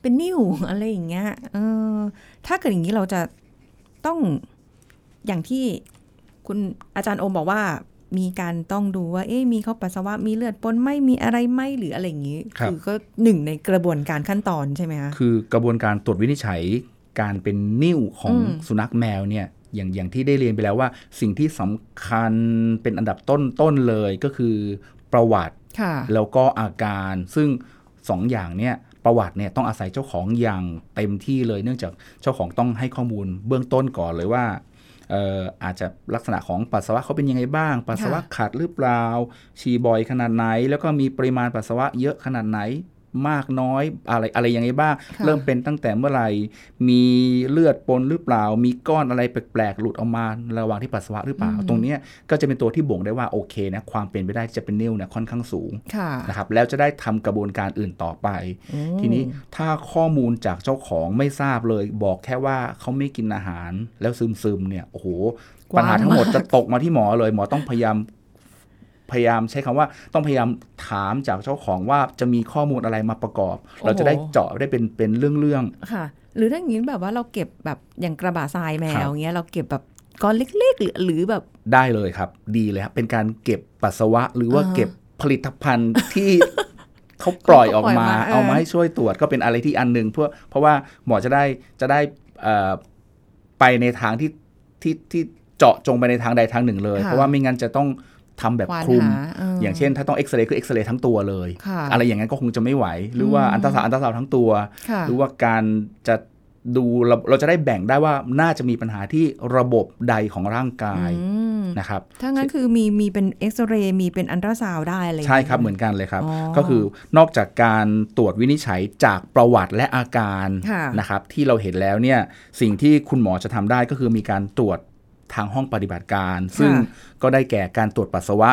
[SPEAKER 1] เป็นนิ่วอะไรอย่างเงี้ยเออถ้าเกิดอย่างนี้เราจะต้องอย่างที่ คุณอาจารย์โอมบอกว่ามีการต้องดูว่า เอ๊ะมีเขาปัสสาวะมีเลือดปนไหม่มีอะไรไหมหรืออะไรอย่างนี้
[SPEAKER 2] ครับ
[SPEAKER 1] อก็หนึ่งในกระบวนการขั้นตอนใช่ไหมคะ
[SPEAKER 2] คือกระบวนการตรวจวินิจฉัยการเป็นนิ่วของ
[SPEAKER 1] อืม
[SPEAKER 2] สุนัขแมวเนี่ยอย่างอย่างที่ได้เรียนไปแล้วว่า สิ่งที่สำคัญเป็นอันดับต้นต้นเลยก็คือประวัติ
[SPEAKER 1] ค่ะ
[SPEAKER 2] แล้วก็อาการซึ่งสองอย่างเนี่ยประวัติเนี่ยต้องอาศัยเจ้าของอย่างเต็มที่เลย เนื่องจากเจ้าของต้องให้ข้อมูลเบื้องต้นก่อนเลยว่าเอ่ออาจจะลักษณะของปัสสาวะเขาเป็นยังไงบ้าง ปัสสาวะขัดหรือเปล่าฉี่บ่อยขนาดไหน แล้วก็มีปริมาณปัสสาวะเยอะขนาดไหน มากน้อยอะไรอะไรยังไงบ้าง
[SPEAKER 1] ค่ะ
[SPEAKER 2] เริ่มเป็นตั้งแต่เมื่อไหร่มีเลือดปนหรือเปล่า มีก้อนอะไรแปลกๆหลุดออกมาระหว่างที่ปัสสาวะหรือเปล่า ตรงเนี้ยก็จะเป็นตัวที่บ่งได้ว่าโอเคนะความเป็นไปได้ที่จะเป็นนิ่วเนี่ยค่อนข้างสูง
[SPEAKER 1] ค่ะ
[SPEAKER 2] นะครับแล้วจะได้ทำกระบวนการอื่นต่อไป
[SPEAKER 1] อืม
[SPEAKER 2] ทีนี้ถ้าข้อมูลจากเจ้าของไม่ทราบเลย บอกแค่ว่าเขาไม่กินอาหารแล้วซึมซึมๆเนี่ยโอ้โห
[SPEAKER 1] กว้าง
[SPEAKER 2] ปัญหาทั้งหมด
[SPEAKER 1] มาก
[SPEAKER 2] จะตกมาที่หมอเลย หมอต้องพยายาม พยายามใช้คำว่าต้องพยายามถามจากเจ้าของว่าจะมีข้อมูลอะไรมาประกอบ เราจะได้เจาะได้เป็นเป็นเรื่องๆ
[SPEAKER 1] ค่ะ หรือถ้าอย่างนี้แบบว่าเราเก็บแบบอย่างกระบะทรายแม
[SPEAKER 2] ครั
[SPEAKER 1] ว
[SPEAKER 2] บ
[SPEAKER 1] เงี้ยเราเก็บแบบก้อนเล็กๆหรือหรือแบบ
[SPEAKER 2] ได้เลยครับ ดีเลยครับเป็นการเก็บปัสสาวะ หรือว่า
[SPEAKER 1] อ่า
[SPEAKER 2] เก็บผลิตภัณฑ์ที่เขาปล่อยออกมา
[SPEAKER 1] เขาปล่อยมาเออ
[SPEAKER 2] เอามาให้ช่วยตรวจก็เป็นอะไรที่อันหนึ่งเพื่อเพราะว่าหมอจะได้จะได้เอ่อไปในทางที่ที่ที่เจาะจงไปในทางใดทางหนึ่งเลย เพราะว่าไม่งั้นจะต้อง ทำแบบ
[SPEAKER 1] ควาน
[SPEAKER 2] คลุม
[SPEAKER 1] หาเอออ
[SPEAKER 2] อย่างเช่น ถ้าต้องเอ็กซเรย์คือเอ็กซเรย์ทั้งตัวเลย
[SPEAKER 1] ค่ะ
[SPEAKER 2] อะไรอย่างนั้นก็คงจะไม่ไหว หรือว่า
[SPEAKER 1] อืม
[SPEAKER 2] อัลตราซาวด์อัลตราซาวด์ทั้งตัว
[SPEAKER 1] ค่ะ
[SPEAKER 2] หรือว่าการจะดูเราเราจะได้แบ่งได้ว่าน่าจะมีปัญหาที่ระบบใดของร่างกาย
[SPEAKER 1] อืม
[SPEAKER 2] นะครับ
[SPEAKER 1] ถ้างั้นคือมีมีเป็นเอ็กซเรย์มีเป็นอัลตราซาวด์ได้อะไรอย่าง
[SPEAKER 2] ใช่
[SPEAKER 1] งี้ย
[SPEAKER 2] ครับเหมือนกันเลยครับ
[SPEAKER 1] อ๋อ
[SPEAKER 2] ก็คือนอกจากการตรวจวินิจฉัยจากประวัติและอาการ
[SPEAKER 1] ค่ะ
[SPEAKER 2] นะครับที่เราเห็นแล้วเนี่ยสิ่งที่คุณหมอจะทำได้ก็คือมีการตรวจ ทางห้องปฏิบัติการ ซึ่งก็ได้แก่การตรวจปัสสาวะ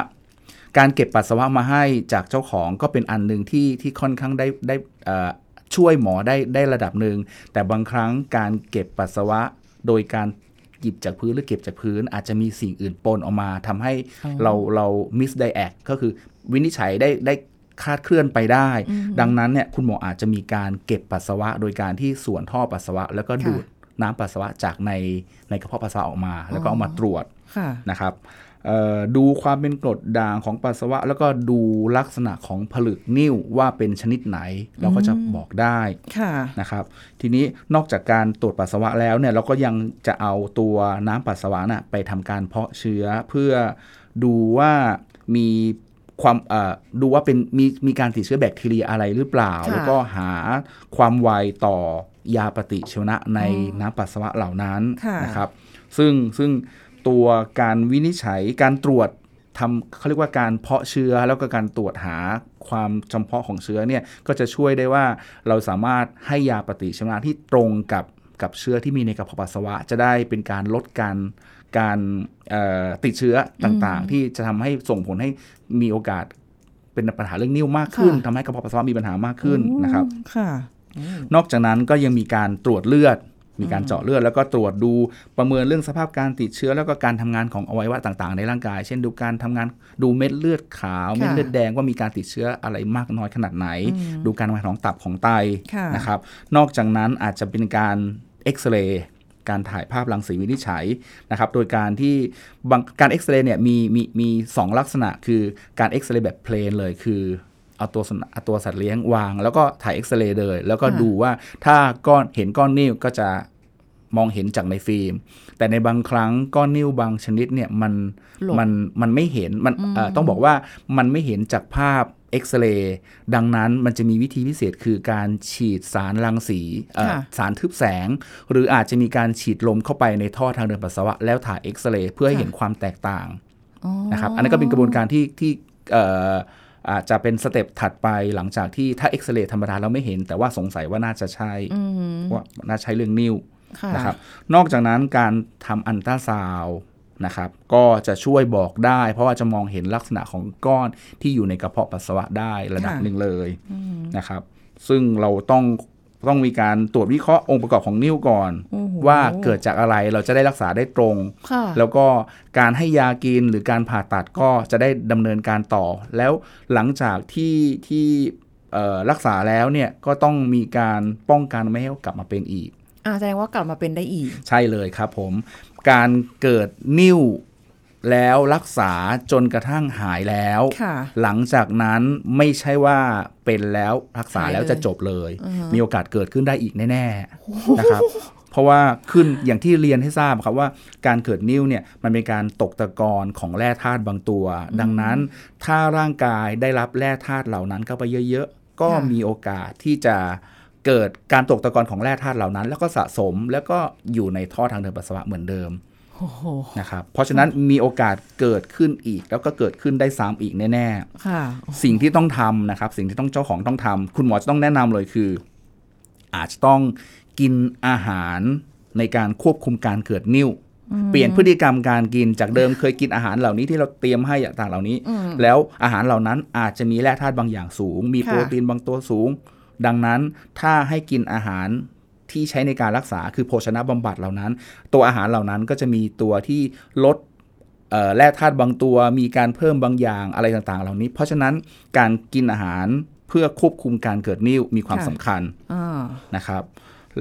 [SPEAKER 2] การเก็บปัสสาวะมาให้จากเจ้าของก็เป็นอันหนึ่งที่ที่ค่อนข้างได้ได้เอ่อช่วยหมอได้ได้ระดับหนึ่งแต่บางครั้งการเก็บปัสสาวะโดยการหยิบจากพื้นหรือเก็บจากพื้น อาจจะมีสิ่งอื่นปนออกมาทำให้เราเรามิสไดแอคก็คือวินิจฉัยได้ได้คลาดเคลื่อนไปได้ ดังนั้นเนี่ยคุณหมออาจจะมีการเก็บปัสสาวะ โดยการที่ส่วนท่อปัสสาวะ แล้วก็ดูด น้ำปัสสาวะจากในในกระเพาะปัสสาวะออกมา แล้วก็เอามาตรวจ
[SPEAKER 1] ค่ะ
[SPEAKER 2] นะครับเอ่อดูความเป็นกรดด่างของปัสสาวะ แล้วก็ดูลักษณะของผลึกนิ่วว่าเป็นชนิดไหนเราก็จะบอกได้
[SPEAKER 1] ค่ะ
[SPEAKER 2] นะครับ ทีนี้นอกจากการตรวจปัสสาวะแล้วเนี่ยเราก็ยังจะเอาตัวน้ำปัสสาวะน่ะไปทำการเพาะเชื้อเพื่อดูว่ามีความเอ่อดูว่าเป็นมีมีการติดเชื้อแบคทีเรียอะไรหรือเปล่า
[SPEAKER 1] ค่ะ
[SPEAKER 2] แล้วก็หาความไวต่อ ยาปฏิชีวนะในน้ำปัสสาวะเหล่านั้น
[SPEAKER 1] ค่ะ
[SPEAKER 2] นะครับ ซึ่งซึ่งตัวการวินิจฉัยการตรวจทำเขาเรียกว่าการเพาะเชื้อแล้วก็การตรวจหาความจำเพาะของเชื้อเนี่ยก็จะช่วยได้ว่าเราสามารถให้ยาปฏิชีวนะที่ตรงกับกับเชื้อที่มีในกระเพาะปัสสาวะ จะได้เป็นการลดการการเอ่อติดเชื้อต่างๆ ที่จะทำให้ส่งผลให้มีโอกาสเป็นปัญหาเรื่องนิ่วมากขึ้น
[SPEAKER 1] ค่ะ
[SPEAKER 2] ทำให้กระเพาะปัสสาวะมีปัญหามากขึ้นนะครับ
[SPEAKER 1] ค่ะ
[SPEAKER 2] นอกจากนั้นก็ยังมีการตรวจเลือด มีการเจาะเลือด แล้วก็ตรวจดูประเมินเรื่องสภาพการติดเชื้อ แล้วก็การทำงานของอวัยวะต่างๆ ในร่างกาย เช่นดูการทำงานดูเม็ดเลือดขาว เม็ดเลือดแดงว่ามีการติดเชื้ออะไรมากน้อยขนาดไหน ดูการทำงานของตับของไต
[SPEAKER 1] ค่ะ
[SPEAKER 2] นะครับ นอกจากนั้นอาจจะเป็นการเอ็กซเรย์การถ่ายภาพรังสีวินิจฉัยนะครับ โดยการที่บางการเอ็กซเรย์เนี่ยมีมีมีสองลักษณะคือการเอ็กซเรย์แบบ plain เลยคือ เอาตัวสนเอาตัวสัตว์เลี้ยงวาง แล้วก็ถ่ายเอ็กซเรย์เลย แล้วก็
[SPEAKER 1] ค่ะ
[SPEAKER 2] ดูว่าถ้าก้อนเห็นก้อนนิ่วก็จะมองเห็นจากในฟิล์ม แต่ในบางครั้งก้อนนิ่วบางชนิดเนี่ยมัน
[SPEAKER 1] หลบ
[SPEAKER 2] มันมันไม่เห็นมันเอ่อต้องบอกว่ามันไม่เห็นจากภาพเอ็กซเรย์ดังนั้นมันจะมีวิธีพิเศษคือการฉีดสารรังสีเอ่อ
[SPEAKER 1] ค่ะ
[SPEAKER 2] สารทึบแสง หรืออาจจะมีการฉีดลมเข้าไปในท่อทางเดินปัสสาวะ แล้วถ่ายเอ็กซเรย์เพื่อให้เห็นความแตกต่าง
[SPEAKER 1] อ๋อ
[SPEAKER 2] นะครับอันนั้นก็เป็นกระบวนการที่ที่เอ่ออาจจะเป็น step ถัดไปหลังจากที่ถ้าเอ็กซเรย์ธรรมดาเราไม่เห็น แต่ว่าสงสัยว่าน่าจะใช่
[SPEAKER 1] อืม
[SPEAKER 2] ว่าน่าใช่เรื่องนิ่ว
[SPEAKER 1] ค่ะ
[SPEAKER 2] นะครับนอกจากนั้นการทำอัลตราซาวด์นะครับ ก็จะช่วยบอกได้ เพราะว่าจะมองเห็นลักษณะของก้อนที่อยู่ในกระเพาะปัสสาวะได้ระดับ
[SPEAKER 1] ค่ะ
[SPEAKER 2] หนึ่งเลยนะครับ ซึ่งเราต้อง ต้องมีการตรวจวิเคราะห์องค์ประกอบของนิ้วก่อน
[SPEAKER 1] โอ้โห
[SPEAKER 2] ว่าเกิดจากอะไรเราจะได้รักษาได้ตรง
[SPEAKER 1] ค่ะ
[SPEAKER 2] แล้วก็การให้ยากินหรือการผ่าตัดก็จะได้ดำเนินการต่อ แล้วหลังจากที่ที่เอ่อรักษาแล้วเนี่ยก็ต้องมีการป้องกันไม่ให้กลับมาเป็นอีก
[SPEAKER 1] อ่าแสดงว่ากลับมาเป็นได้อีก
[SPEAKER 2] ใช่เลยครับผม การเกิดนิ่ว แล้วรักษาจนกระทั่งหายแล้ว
[SPEAKER 1] ค่ะ
[SPEAKER 2] หลังจากนั้นไม่ใช่ว่าเป็นแล้วรักษา
[SPEAKER 1] หายเลย
[SPEAKER 2] แล้วจะจบเลย
[SPEAKER 1] อือฮะ
[SPEAKER 2] มีโอกาสเกิดขึ้นได้อีกแน่ ๆ นะครับ เพราะว่าขึ้นอย่างที่เรียนให้ทราบครับว่าการเกิดนิ่วเนี่ยมันเป็นการตกตะกอนของแร่ธาตุบางตัว ดังนั้นถ้าร่างกายได้รับแร่ธาตุเหล่านั้นเข้าไปเยอะๆ ก็
[SPEAKER 1] ค่ะ
[SPEAKER 2] มีโอกาสที่จะเกิดการตกตะกอนของแร่ธาตุเหล่านั้น แล้วก็สะสมแล้วก็อยู่ในท่อทางเดินปัสสาวะเหมือนเดิม
[SPEAKER 1] โอ้โห
[SPEAKER 2] นะครับเพราะฉะนั้นมีโอกาสเกิดขึ้นอีก แล้วก็เกิดขึ้นได้ซ้ำอีกแน่
[SPEAKER 1] ค่ะ
[SPEAKER 2] ๆสิ่งที่ต้องทำนะครับ สิ่งที่ต้องเจ้าของต้องทำคุณหมอจะต้องแนะนำเลยคือ อาจจะต้องกินอาหารในการควบคุมการเกิดนิ่วเปลี่ยนพฤติกรรมการกินจากเดิมเคยกินอาหารเหล่านี้ที่เราเตรียมให้ต่างๆเหล่านี้
[SPEAKER 1] อืม
[SPEAKER 2] แล้วอาหารเหล่านั้นอาจจะมีแร่ธาตุบางอย่างสูง มี
[SPEAKER 1] ค่ะ
[SPEAKER 2] โปรตีนบางตัวสูง ดังนั้นถ้าให้กินอาหาร ที่ใช้ในการรักษาคือโภชนะบำบัดเหล่านั้น ตัวอาหารเหล่านั้นก็จะมีตัวที่ลดเอ่อแร่ธาตุบางตัวมีการเพิ่มบางอย่างอะไรต่างๆ เหล่านี้ เพราะฉะนั้นการกินอาหารเพื่อควบคุมการเกิดนิ่วมีความ
[SPEAKER 1] ค่ะ
[SPEAKER 2] สำคัญ
[SPEAKER 1] อ่า
[SPEAKER 2] นะครับ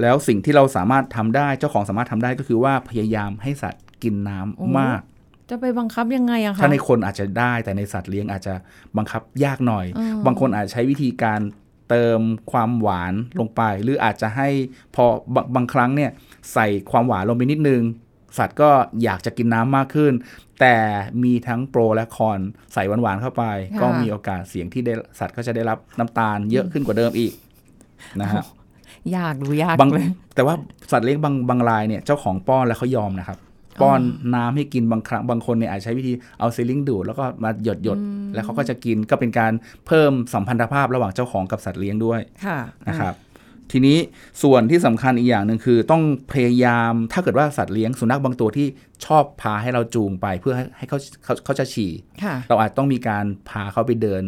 [SPEAKER 2] แล้วสิ่งที่เราสามารถทำได้เจ้าของสามารถทำได้ก็คือว่าพยายามให้สัตว์กินน้ำ
[SPEAKER 1] โอ้
[SPEAKER 2] มาก
[SPEAKER 1] จะไปบังคับยังไงอะคะ
[SPEAKER 2] ถ้าในคนอาจจะได้แต่ในสัตว์เลี้ยงอาจจะบังคับยากหน่อย
[SPEAKER 1] อืม
[SPEAKER 2] บางคนอาจใช้วิธีการ เติมความหวานลงไป หรืออาจจะให้พอบางบางครั้งเนี่ยใส่ความหวานลงไปนิดนึง สัตว์ก็อยากจะกินน้ำมากขึ้น แต่มีทั้งโปรและคอนใส่หวานๆเข้าไป
[SPEAKER 1] ค่ะ
[SPEAKER 2] ก็มีโอกาสเสี่ยงที่ได้สัตว์ก็จะได้รับน้ำตาลเยอะขึ้นกว่าเดิมอีกนะฮะ
[SPEAKER 1] ยากดูยาก
[SPEAKER 2] บาง
[SPEAKER 1] เลย
[SPEAKER 2] แต่ว่าสัตว์เลี้ยงบางบางรายเนี่ยเจ้าของป้อนแล้วเขายอมนะครับ ป้อนน้ำให้กินบางครั้งบางคนเนี่ยอาจใช้วิธีเอาซิลิงดูดแล้วก็มาหยดหยดๆแล้วเขาก็จะกินก็เป็นการเพิ่มสัมพันธภาพระหว่างเจ้าของกับสัตว์เลี้ยงด้วย
[SPEAKER 1] ค่ะ
[SPEAKER 2] นะครับทีนี้ส่วนที่สำคัญอีกอย่างหนึ่งคือต้องพยายามถ้าเกิดว่าสัตว์เลี้ยงสุนัขบางตัวที่ชอบพาให้เราจูงไปเพื่อให้ให้เขาเขาเขาจะฉี่
[SPEAKER 1] ค่ะ
[SPEAKER 2] เราอาจต้องมีการพาเขาไปเดิน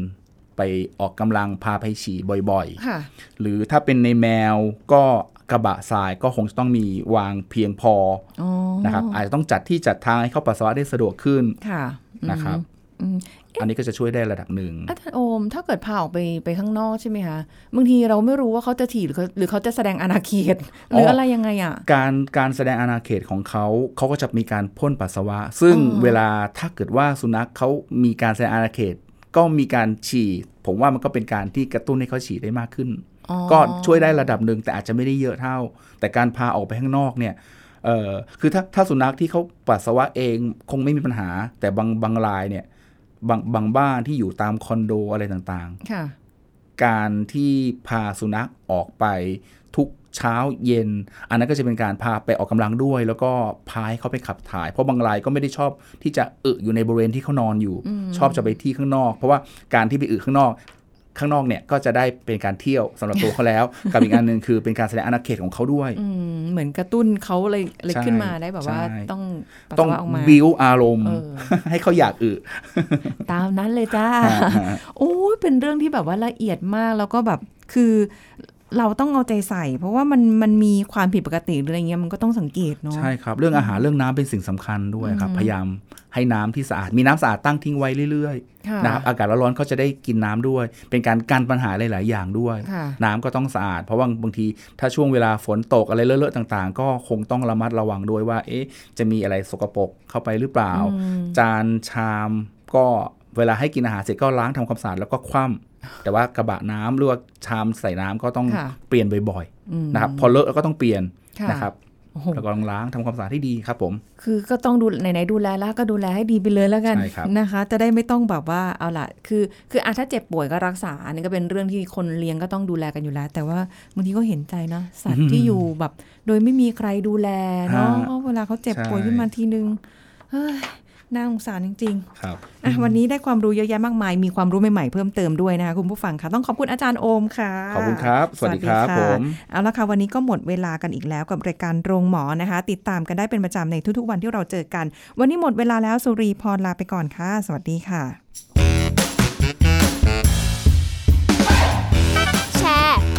[SPEAKER 2] ไปออกกำลังพาไปฉี่บ่อยๆ
[SPEAKER 1] ค่ะ
[SPEAKER 2] หรือถ้าเป็นในแมวก็ กระบะทรายก็คงจะต้องมีวางเพียงพอ
[SPEAKER 1] อ๋อ
[SPEAKER 2] นะครับอาจจะต้องจัดที่จัดทางให้เข้าปัสสาวะได้สะดวกขึ้น
[SPEAKER 1] ค่ะอืม
[SPEAKER 2] นะครับ
[SPEAKER 1] อืม
[SPEAKER 2] อันนี้ก็จะช่วยได้ระดับหนึ่ง
[SPEAKER 1] อาจารย์โอม ถ้าเกิดพาออกไปไปข้างนอกใช่ไหมคะบางทีเราไม่รู้ว่าเขาจะถีบหรือเขาหรือเขาจะแสดงอาณาเขตหรืออะไรยังไงอะ
[SPEAKER 2] การการแสดงอาณาเขตของเขาเขาก็จะมีการพ่นปัสสาวะ ซึ่ง
[SPEAKER 1] อ๋อ
[SPEAKER 2] เวลาถ้าเกิดว่าสุนัขเขามีการแสดงอาณาเขต ก็มีการฉี่ ผมว่ามันก็เป็นการที่กระตุ้นให้เขาฉี่ได้มากขึ้น
[SPEAKER 1] อ๋อ
[SPEAKER 2] ก็ช่วยได้ระดับหนึ่งแต่อาจจะไม่ได้เยอะเท่า แต่การพาออกไปข้างนอกเนี่ยเออคือถ้าถ้าสุนัขที่เขาปัสสาวะเองคงไม่มีปัญหา แต่บางบางรายเนี่ยบางบางบ้านที่อยู่ตามคอนโดอะไรต่าง
[SPEAKER 1] ค่ะ
[SPEAKER 2] ๆการที่พาสุนัขออกไปทุกเช้าเย็น อันนั้นก็จะเป็นการพาไปออกกำลังด้วย แล้วก็พาให้เขาไปขับถ่าย เพราะบางรายก็ไม่ได้ชอบที่จะอึอยู่ในบริเวณที่เขานอนอยู่ ชอบจะไปที่ข้างนอก เพราะว่าการที่ไปอึข้างนอก ข้างนอกเนี่ยก็จะได้เป็นการเที่ยวสำหรับตัวเขาแล้ว กับอีกอันหนึ่งคือเป็นการแสดงอาณาเขตของเขาด้วย
[SPEAKER 1] อืมเหมือนกระตุ้นเขาเลยเลย
[SPEAKER 2] ใช่
[SPEAKER 1] ขึ้นมาได้แบบว่า
[SPEAKER 2] ใช่
[SPEAKER 1] ต้องปัส
[SPEAKER 2] ต้อง
[SPEAKER 1] สาวะออกมา
[SPEAKER 2] บิวอารมณ์
[SPEAKER 1] เออ
[SPEAKER 2] ให้เขาอยากอึ
[SPEAKER 1] ตามนั้นเลยจ้า
[SPEAKER 2] ฮะ
[SPEAKER 1] โอ้ยเป็นเรื่องที่แบบว่าละเอียดมากแล้วก็แบบคือ เราต้องเอาใจใส่ เพราะว่ามันมันมีความผิดปกติหรืออะไรเงี้ยมันก็ต้องสังเกตเนาะ
[SPEAKER 2] ใช่ครับ เรื่องอาหารเรื่องน้ำเป็นสิ่งสำคัญด้วยครับ
[SPEAKER 1] อืม
[SPEAKER 2] พยายามให้น้ำที่สะอาดมีน้ำสะอาดตั้งทิ้งไว้เรื่อย
[SPEAKER 1] ค่ะ
[SPEAKER 2] ๆนะครับอากาศร้อนๆเขาจะได้กินน้ำด้วย เป็นการกันปัญหาหลายๆอย่างด้วย
[SPEAKER 1] ค่ะ
[SPEAKER 2] น้ำก็ต้องสะอาด เพราะว่าบางทีถ้าช่วงเวลาฝนตกอะไรเลอะๆต่างๆ ก็คงต้องระมัดระวังด้วยว่า เอ๊ะ จะมีอะไรสกปรกเข้าไปหรือเปล่า
[SPEAKER 1] อืม
[SPEAKER 2] จานชามก็เวลาให้กินอาหารเสร็จก็ล้างทำความสะอาดแล้วก็คว่ำแต่ว่ากระบะน้ำหรือว่าชามใส่น้ำก็ต้อง
[SPEAKER 1] ค่ะ
[SPEAKER 2] เปลี่ยนบ่อย
[SPEAKER 1] อืม
[SPEAKER 2] ๆนะครับ พอเลอะแล้วก็ต้องเปลี่ยน
[SPEAKER 1] ค่ะ
[SPEAKER 2] นะครับ
[SPEAKER 1] โอ้โห
[SPEAKER 2] แล้วก็ต้องล้างทำความสะอาดให้ดีครับผม
[SPEAKER 1] คือก็ต้องดูไหนๆดูแลแล้วก็ดูแลให้ดีไปเลยแล้วกัน
[SPEAKER 2] ใช่ครับ
[SPEAKER 1] นะคะ จะได้ไม่ต้องแบบว่าเอาล่ะ คือ คืออาถ้าเจ็บป่วยก็รักษาอันนี้ก็เป็นเรื่องที่คนเลี้ยงก็ต้องดูแลกันอยู่แล้ว แต่ว่าบางทีก็เห็นใจเนาะสัตว์ที่อยู่แบบ โดยไม่มีใครดูแลเนาะ
[SPEAKER 2] ฮะ
[SPEAKER 1] เวลาเขาเจ็บ
[SPEAKER 2] ใช่
[SPEAKER 1] ป่วยขึ้นมาทีนึงเฮ้ย น่าสงสารจริงๆ
[SPEAKER 2] ครับ
[SPEAKER 1] อะวันนี้ได้ความรู้เยอะแยะมากมาย มีความรู้ใหม่ๆเพิ่มเติมด้วยนะคะคุณผู้ฟังค่ะ ต้องขอบคุณอาจารย์โอมค่ะ
[SPEAKER 2] ขอบคุณครับ สวัสดีครับะผม
[SPEAKER 1] เอาละค่ะ วันนี้ก็หมดเวลากันอีกแล้วกับรายการโรงหมอนะคะ ติดตามกันได้เป็นประจำในทุกๆวันที่เราเจอกัน วันนี้หมดเวลาแล้วสุรีพรลาไปก่อนค่ะ สวัสดีค่ะ